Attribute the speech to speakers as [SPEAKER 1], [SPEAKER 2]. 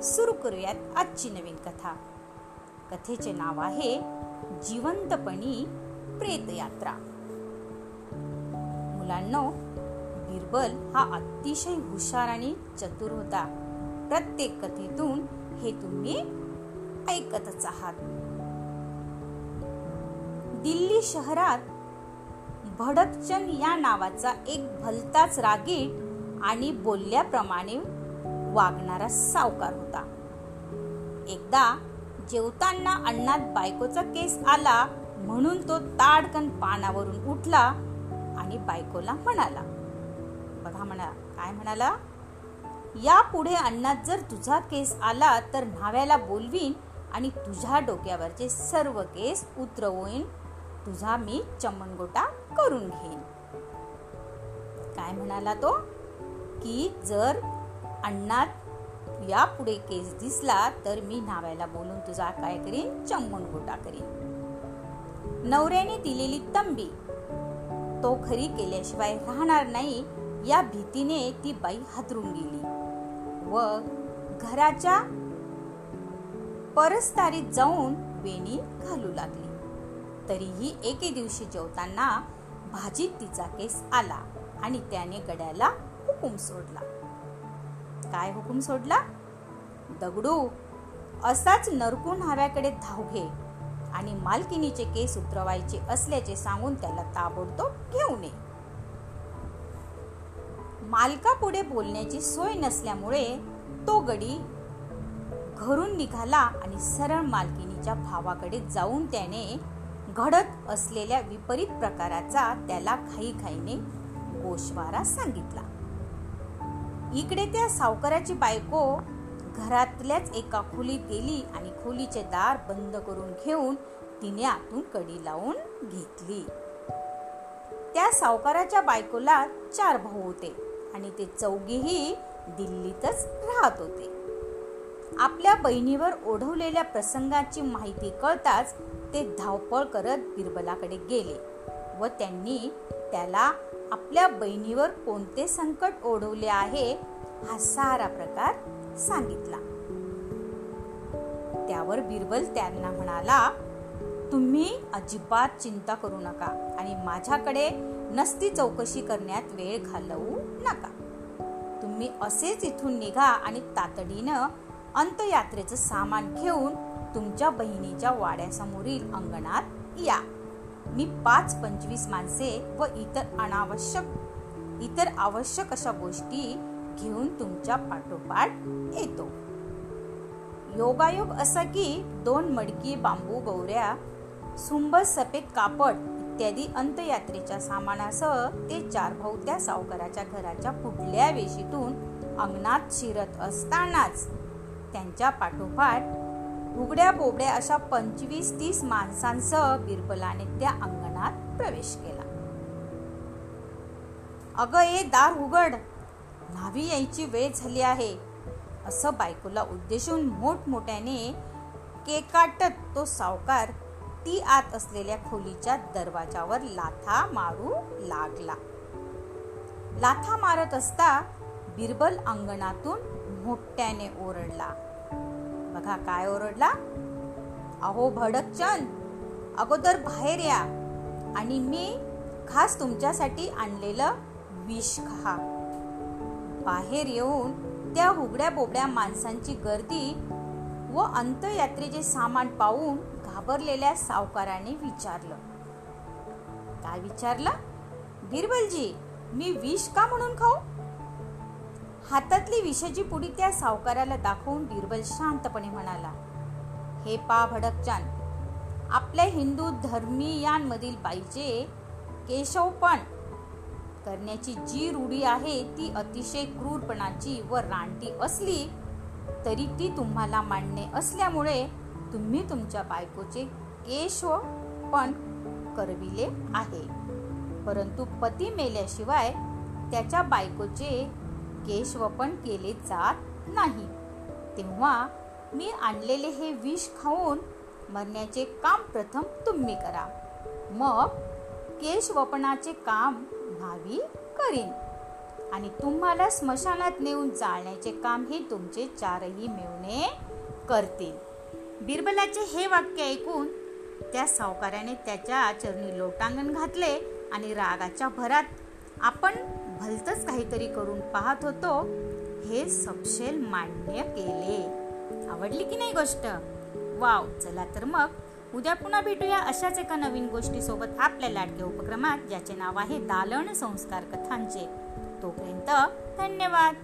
[SPEAKER 1] सुरू करूयात आजची नवीन कथा. कथेचे नाव आहे जिवंतपणी प्रेतयात्रा. मुलांनो बिरबल हा अतिशय हुशार आणि चतुर होता. प्रत्येक कथेतून हे तुम्ही ऐकतच आहात. दिल्ली शहरात भडकचंद या नावाचा एक भलताच रागीट आणि बोलल्याप्रमाणे वागणारा सावकार होता. एकदा जेवताना अण्णात बायकोचा केस आला म्हणून तो ताडकन पानावरून उठला आणि बायकोला म्हणाला बघा म्हणा काय म्हणाला? या पुढे अन्नात जर तुझा केस आला तर न्हाव्याला बोलवीन आणि तुझ्या डोक्यावरचे सर्व केस उतरवून तुझा मी चमनगोटा करून घेईन. काय म्हणाला तो? की जर अण्णात यापुढे केस दिसला तर मी नाव्याला बोलून तुझा काय करीन? चंबून गोटा करीन. नवऱ्याने दिलेली तंबी तो खरी केल्याशिवाय राहणार नाही या भीतीने ती बाई हादरून गेली व घराच्या परस्तारीत जाऊन वेणी घालू लागली. तरीही एके दिवशी जेवताना भाजीत तिचा केस आला आणि त्याने गड्याला हुकूम सोडला. काय हुकूम सोडला? दगडू असाच नरकून हव्याकडे धाव घे आणि मालकिनीचे केस उतरवायचे असल्याचे सांगून त्याला ताबडतोब घेऊन ये मालका पुढे बोलण्याची सोय नसल्यामुळे तो गडी घरून निघाला आणि सरळ मालकिनीच्या भावाकडे जाऊन त्याने घडत असलेल्या विपरीत प्रकाराचा त्याला घाई घाईने गोशवारा सांगितला. इकडे त्या सावकाराची बायको घरातल्याच एका खोलीत गेली आणि खोलीचे दार बंद करून घेऊन तिने आतून कडी लावून घेतली. त्या सावकाराच्या बायकोला चार भाऊ होते आणि ते चौघेही दिल्लीतच राहत होते. आपल्या बहिणीवर ओढवलेल्या प्रसंगाची माहिती कळताच ते धावपळ करत बिरबलाकडे गेले व त्यांनी त्याला आपल्या बहिणीवर कोणते संकट ओढवले आहे हा सारा प्रकार सांगितला. त्यावर बिरबल त्यांना म्हणाला तुम्ही अजिबात चिंता करू नका आणि माझ्याकडे नसती चौकशी करण्यात वेळ घालवू नका. तुम्ही असेच इथून निघा आणि तातडीनं अंतयात्रेचं सामान घेऊन तुमच्या बहिणीच्या वाड्यासमोरील अंगणात या. मी पाच पंचवीस माणसे व इतर अनावश्यक इतर आवश्यक अशा गोष्टी घेऊन तुमच्या पाठोपाठ येतो. योगायोग असा की दोन मडकी बांबू गौऱ्या सुंब सफेद कापड इत्यादी अंतयात्रेच्या सामानासह ते चार भाऊ त्या सावकाराच्या घराच्या पुढल्या वेशीतून अंगणात शिरत असतानाच त्यांच्या पाठोपाठ उघड्या बोबड्या अशा पंचवीस तीस माणसांसह बिरबलाने त्या अंगणात प्रवेश केला. अग ए दार उघड. न्हावी यायची वेळ झाली आहे. असं बायकोला उद्देशून मोठमोठ्याने केकाटत तो सावकार ती आत असलेल्या खोलीच्या दरवाजावर लाथा मारू लागला. लाथा मारत असता बिरबल अंगणातून मोठ्याने ओरडला. बघा काय ओरडला? अहो भडकचंद अगोदर बाहेर या. आणि मी खास तुमच्यासाठी आणलेलं विष खा. बाहेर येऊन त्या हुगड्या बोबड्या माणसांची गर्दी व अंतयात्रेचे सामान पाहून घाबरलेल्या सावकाराने विचारलं. काय विचारलं? बिरबलजी मी विष का म्हणून खाऊ? हातातली विषाची पुडी त्या सावकाराला दाखवून बिरबल शांतपणे म्हणाला हे पा भडकचान आपल्या हिंदू धर्मीयांमधील बाईचे केशवपण करण्याची जी रूढी आहे ती अतिशय क्रूरपणाची व रानटी असली तरी ती तुम्हाला मान्य असल्यामुळे तुम्ही तुमच्या बायकोचे केशव पण करविले आहे. परंतु पती मेल्याशिवाय त्याच्या बायकोचे केशवपन केले जात नाही. तेव्हा मी आणलेले हे विष खाऊन मरण्याचे काम प्रथम तुम्ही करा. मग केशवपणाचे काम भावी करीन. आणि तुम्हाला स्मशानात नेऊन जाळण्याचे काम हे तुमचे चारही मिळवणे करतील. बिरबलाचे हे वाक्य ऐकून त्या सावकाराने त्याच्या चरणी लोटांगण घातले आणि रागाच्या भरात आपण भलतच काहीतरी करून पाहत होतो. हे सपशेल मान्य केले. आवडली की नाही गोष्ट? वाव चला तर मग. उद्या पुन्हा भेटूया अशाच एका नवीन गोष्टीसोबत आपल्या लाडक्या उपक्रमात ज्याचे नाव आहे दालन संस्कार कथांचे. तोपर्यंत धन्यवाद.